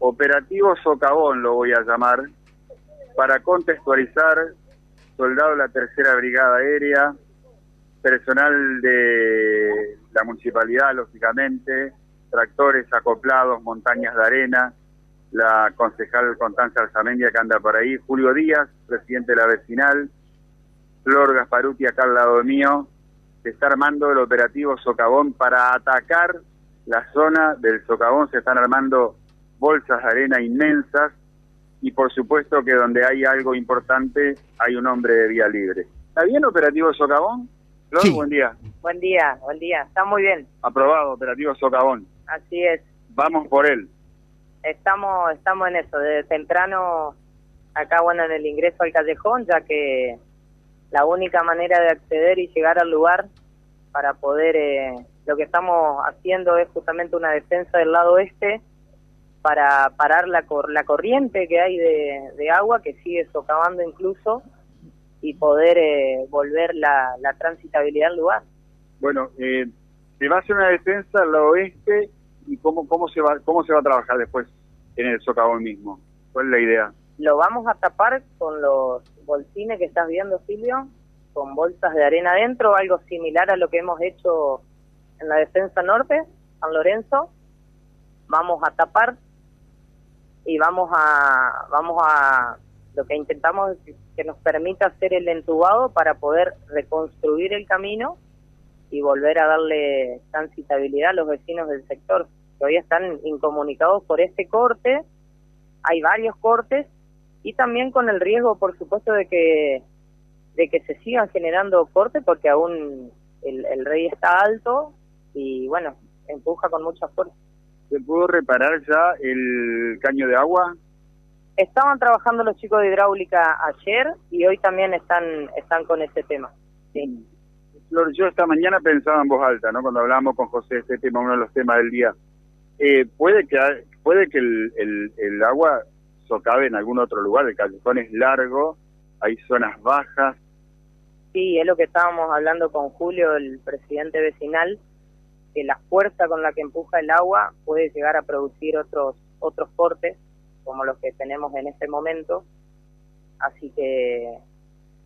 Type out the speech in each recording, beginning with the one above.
Operativo Socavón lo voy a llamar, para contextualizar, soldado de la Tercera Brigada Aérea, personal de la municipalidad, lógicamente, tractores acoplados, montañas de arena, la concejal Constanza Alzamendia que anda por ahí, Julio Díaz, presidente de la vecinal, Flor Gasparuti acá al lado mío, se está armando el operativo Socavón para atacar la zona del Socavón, se están armando bolsas de arena inmensas y por supuesto que donde hay algo importante hay un hombre de vía libre. ¿Está bien operativo Socavón? Flor, buen día. Buen día, buen día, está muy bien. Aprobado, operativo Socavón. Así es. Vamos por él. Estamos, estamos en eso, desde temprano acá, bueno, en el ingreso al callejón, ya que la única manera de acceder y llegar al lugar para poder, eh, lo que estamos haciendo es justamente una defensa del lado este para parar la, la corriente que hay de, agua que sigue socavando incluso y poder eh, volver la, la, transitabilidad al lugar. Bueno, eh, se va a hacer una defensa al oeste y cómo, cómo, se va, cómo se va a trabajar después en el socavón mismo. ¿Cuál es la idea? Lo vamos a tapar con los bolsines que estás viendo, Silvio, con bolsas de arena adentro, algo similar a lo que hemos hecho en la defensa norte, San Lorenzo. Vamos a tapar y vamos a, vamos a, lo que intentamos es que nos permita hacer el entubado para poder reconstruir el camino y volver a darle transitabilidad a los vecinos del sector que hoy están incomunicados por este corte. Hay varios cortes y también con el riesgo, por supuesto, de que de que se sigan generando cortes porque aún el, el rey está alto y bueno, empuja con mucha fuerza. ¿Se pudo reparar ya el caño de agua? Estaban trabajando los chicos de hidráulica ayer y hoy también están están con ese tema. Sí. Flor, yo esta mañana pensaba en voz alta, ¿no? Cuando hablábamos con José este tema, uno de los temas del día. Eh, puede que puede que el, el, el agua socave en algún otro lugar, el callejón es largo, hay zonas bajas. Sí, es lo que estábamos hablando con Julio, el presidente vecinal, que la fuerza con la que empuja el agua puede llegar a producir otros otros cortes, como los que tenemos en este momento. Así que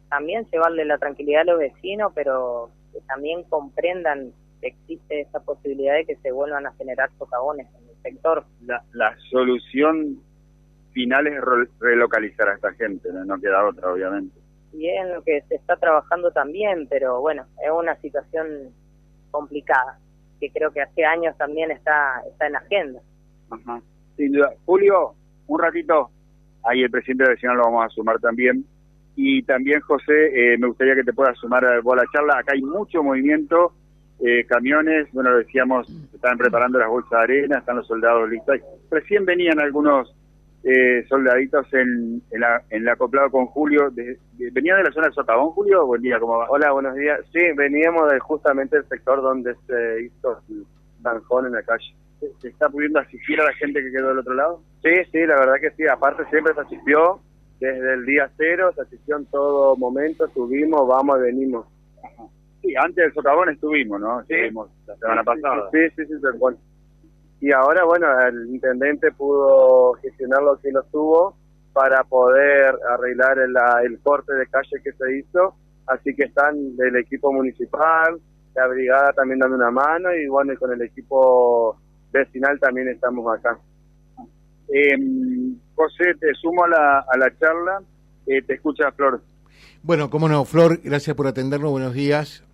también llevarle la tranquilidad a los vecinos, pero que también comprendan que existe esa posibilidad de que se vuelvan a generar socavones en el sector. La, la solución final es relocalizar a esta gente, ¿no? queda otra, obviamente. Y es en lo que se está trabajando también, pero bueno, es una situación complicada, que creo que hace años también está, está en agenda. Ajá. Sin duda. Julio, un ratito, ahí el presidente de vecinal lo vamos a sumar también. Y también, José, eh, me gustaría que te puedas sumar a la charla. Acá hay mucho movimiento, eh, camiones, bueno, decíamos, están preparando las bolsas de arena, están los soldados listos. Recién venían algunos eh, soldaditos en, en, la, en acoplado con Julio. De, ¿Venía de la zona de Sotavón, Julio? Buen día, ¿cómo va? Hola, buenos días. Sí, veníamos de justamente el sector donde se hizo el zanjón en la calle. ¿Se está pudiendo asistir a la gente que quedó del otro lado? Sí, sí, la verdad que sí. Aparte siempre se asistió desde el día cero, se asistió en todo momento, subimos, vamos y venimos. Sí, antes del socavón estuvimos, ¿no? Sí. Estuvimos la semana pasada. Sí, sí, sí, bueno. Y ahora, bueno, el intendente pudo gestionar lo que lo tuvo para poder arreglar el, el corte de calle que se hizo. Así que están del equipo municipal, la brigada también dando una mano y bueno, y con el equipo vecinal también estamos acá. Eh, José, te sumo a la, a la charla. Eh, te escucha Flor. Bueno, cómo no, Flor, gracias por atendernos. Buenos días.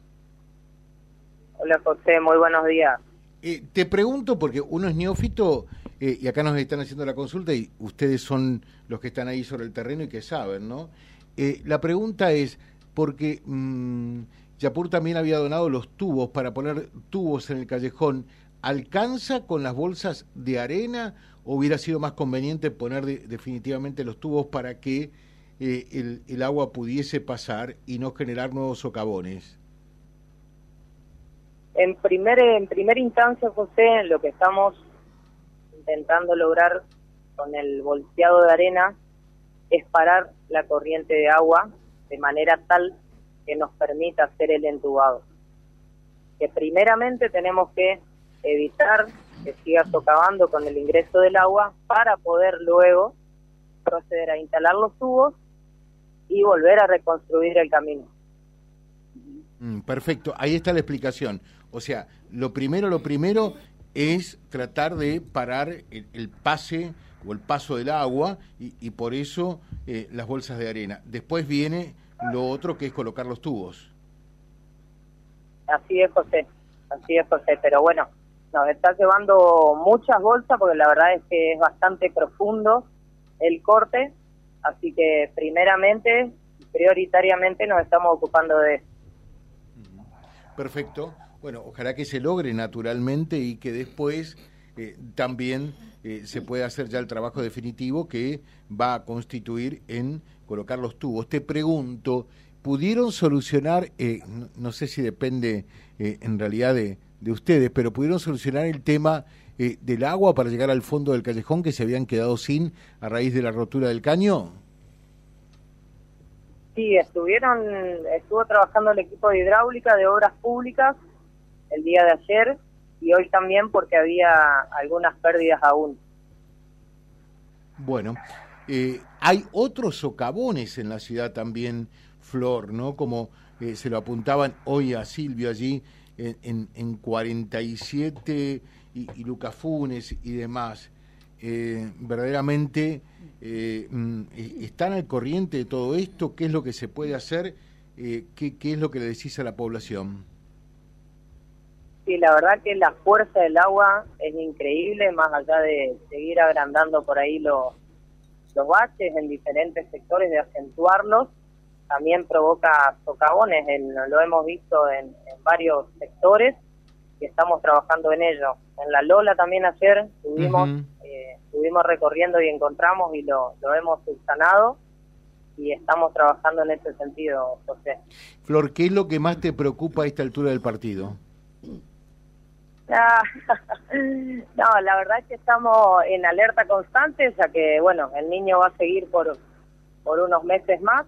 Hola, José, muy buenos días. Eh, te pregunto, porque uno es neófito eh, y acá nos están haciendo la consulta y ustedes son los que están ahí sobre el terreno y que saben, ¿no? Eh, la pregunta es, porque mmm, Yapur también había donado los tubos para poner tubos en el callejón, ¿alcanza con las bolsas de arena o hubiera sido más conveniente poner definitivamente los tubos para que el, el agua pudiese pasar y no generar nuevos socavones? En, primer, en primera instancia, José, lo que estamos intentando lograr con el volteado de arena es parar la corriente de agua de manera tal que nos permita hacer el entubado. Que primeramente tenemos que evitar que siga socavando con el ingreso del agua para poder luego proceder a instalar los tubos y volver a reconstruir el camino. Mm, perfecto, ahí está la explicación. O sea, lo primero, lo primero es tratar de parar el, pase o el paso del agua y, por eso eh, las bolsas de arena. Después viene lo otro que es colocar los tubos. Así es, José, así es, José, pero bueno, nos está llevando muchas bolsas porque la verdad es que es bastante profundo el corte, así que primeramente, prioritariamente nos estamos ocupando de eso. Perfecto. Bueno, ojalá que se logre naturalmente y que después eh, también eh, se pueda hacer ya el trabajo definitivo que va a constituir en colocar los tubos. Te pregunto, ¿pudieron solucionar, eh, no, sé si depende en realidad de, de, ustedes, pero pudieron solucionar el tema del agua para llegar al fondo del callejón que se habían quedado sin a raíz de la rotura del caño? Sí, estuvieron, estuvo trabajando el equipo de hidráulica de obras públicas el día de ayer y hoy también porque había algunas pérdidas aún. Bueno, eh, hay otros socavones en la ciudad también, Flor, ¿no? Como eh, se lo apuntaban hoy a Silvio allí en, en, 47 y, y Lucas Funes y demás. Eh, verdaderamente eh, mm, eh, están al corriente de todo esto, qué es lo que se puede hacer, eh, ¿qué, qué es lo que le decís a la población. Sí, la verdad que la fuerza del agua es increíble, más allá de seguir agrandando por ahí los, los baches en diferentes sectores, de acentuarlos, también provoca socavones, en, lo hemos visto en, varios sectores y estamos trabajando en ello. En la Lola también ayer tuvimos estuvimos recorriendo y encontramos y lo, lo hemos subsanado y estamos trabajando en ese sentido, José. Flor, ¿qué es lo que más te preocupa a esta altura del partido? Ah, no, la verdad es que estamos en alerta constante, ya que, bueno, el niño va a seguir por, por unos meses más.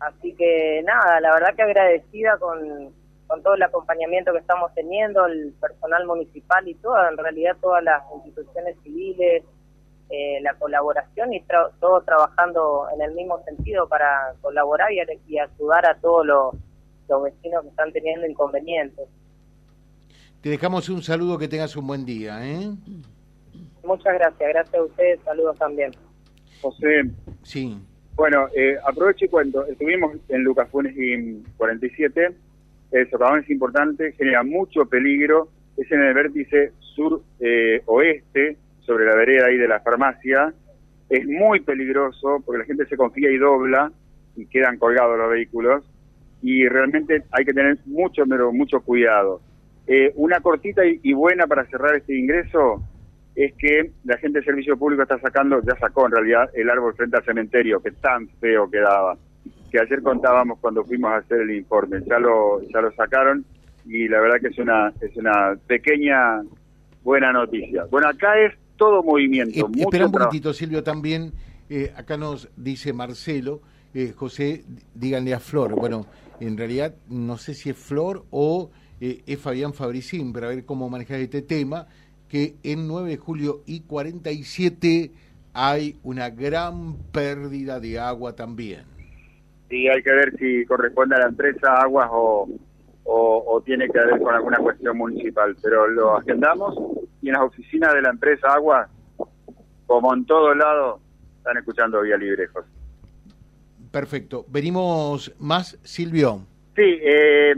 Así que, nada, la verdad que agradecida con, con todo el acompañamiento que estamos teniendo, el personal municipal y toda, en realidad todas las instituciones civiles, eh, la colaboración y todos trabajando en el mismo sentido para colaborar y, ayudar a todos los, los vecinos que están teniendo inconvenientes. Te dejamos un saludo, que tengas un buen día. ¿eh? Muchas gracias, gracias a ustedes, saludos también. José. Sí. Bueno, eh, aprovecho y cuento, estuvimos en Lucas Funes y 47 el socavón es importante, genera mucho peligro, es en el vértice sur-oeste, eh, sobre la vereda ahí de la farmacia, es muy peligroso porque la gente se confía y dobla y quedan colgados los vehículos y realmente hay que tener mucho, pero mucho cuidado. Eh, una cortita y, buena para cerrar este ingreso es que la gente del servicio público está sacando, ya sacó en realidad el árbol frente al cementerio, que tan feo quedaba que ayer contábamos cuando fuimos a hacer el informe. Ya lo, ya lo sacaron y la verdad que es una, es una pequeña buena noticia. Bueno, acá es todo movimiento. Eh, espera un poquitito, Silvio, también eh, acá nos dice Marcelo, eh, José, díganle a Flor. Bueno, en realidad no sé si es Flor o es Fabián Fabricín, pero a ver cómo manejar este tema, que en 9 de julio y 47 hay una gran pérdida de agua también y hay que ver si corresponde a la empresa Aguas o, o, tiene que ver con alguna cuestión municipal. Pero lo agendamos y en las oficinas de la empresa Aguas, como en todo lado, están escuchando Vía Libre, José. Perfecto. Venimos más, Silvio. Sí, eh,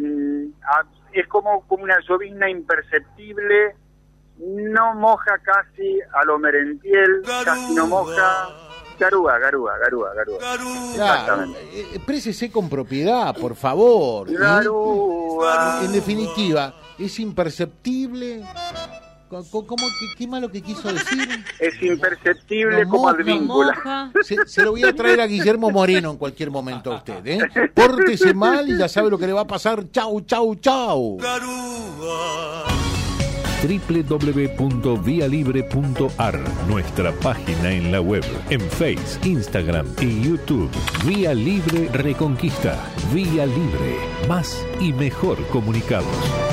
es como, como una llovizna imperceptible, no moja casi a lo merentiel, casi no moja Garúa, garúa, garúa, garúa. Claro, eh, con propiedad, por favor. ¿eh? Garúa. En definitiva, es imperceptible. ¿Cómo, qué, malo que quiso decir? Es imperceptible como advíncula. Se, se, lo voy a traer a Guillermo Moreno en cualquier momento a usted. ¿eh? Pórtese mal y ya sabe lo que le va a pasar. Chau, chau, chau. Www.vialibre.ar, nuestra página en la web, en Face, Instagram y YouTube. Vía Libre Reconquista. Vía Libre. Más y mejor comunicados.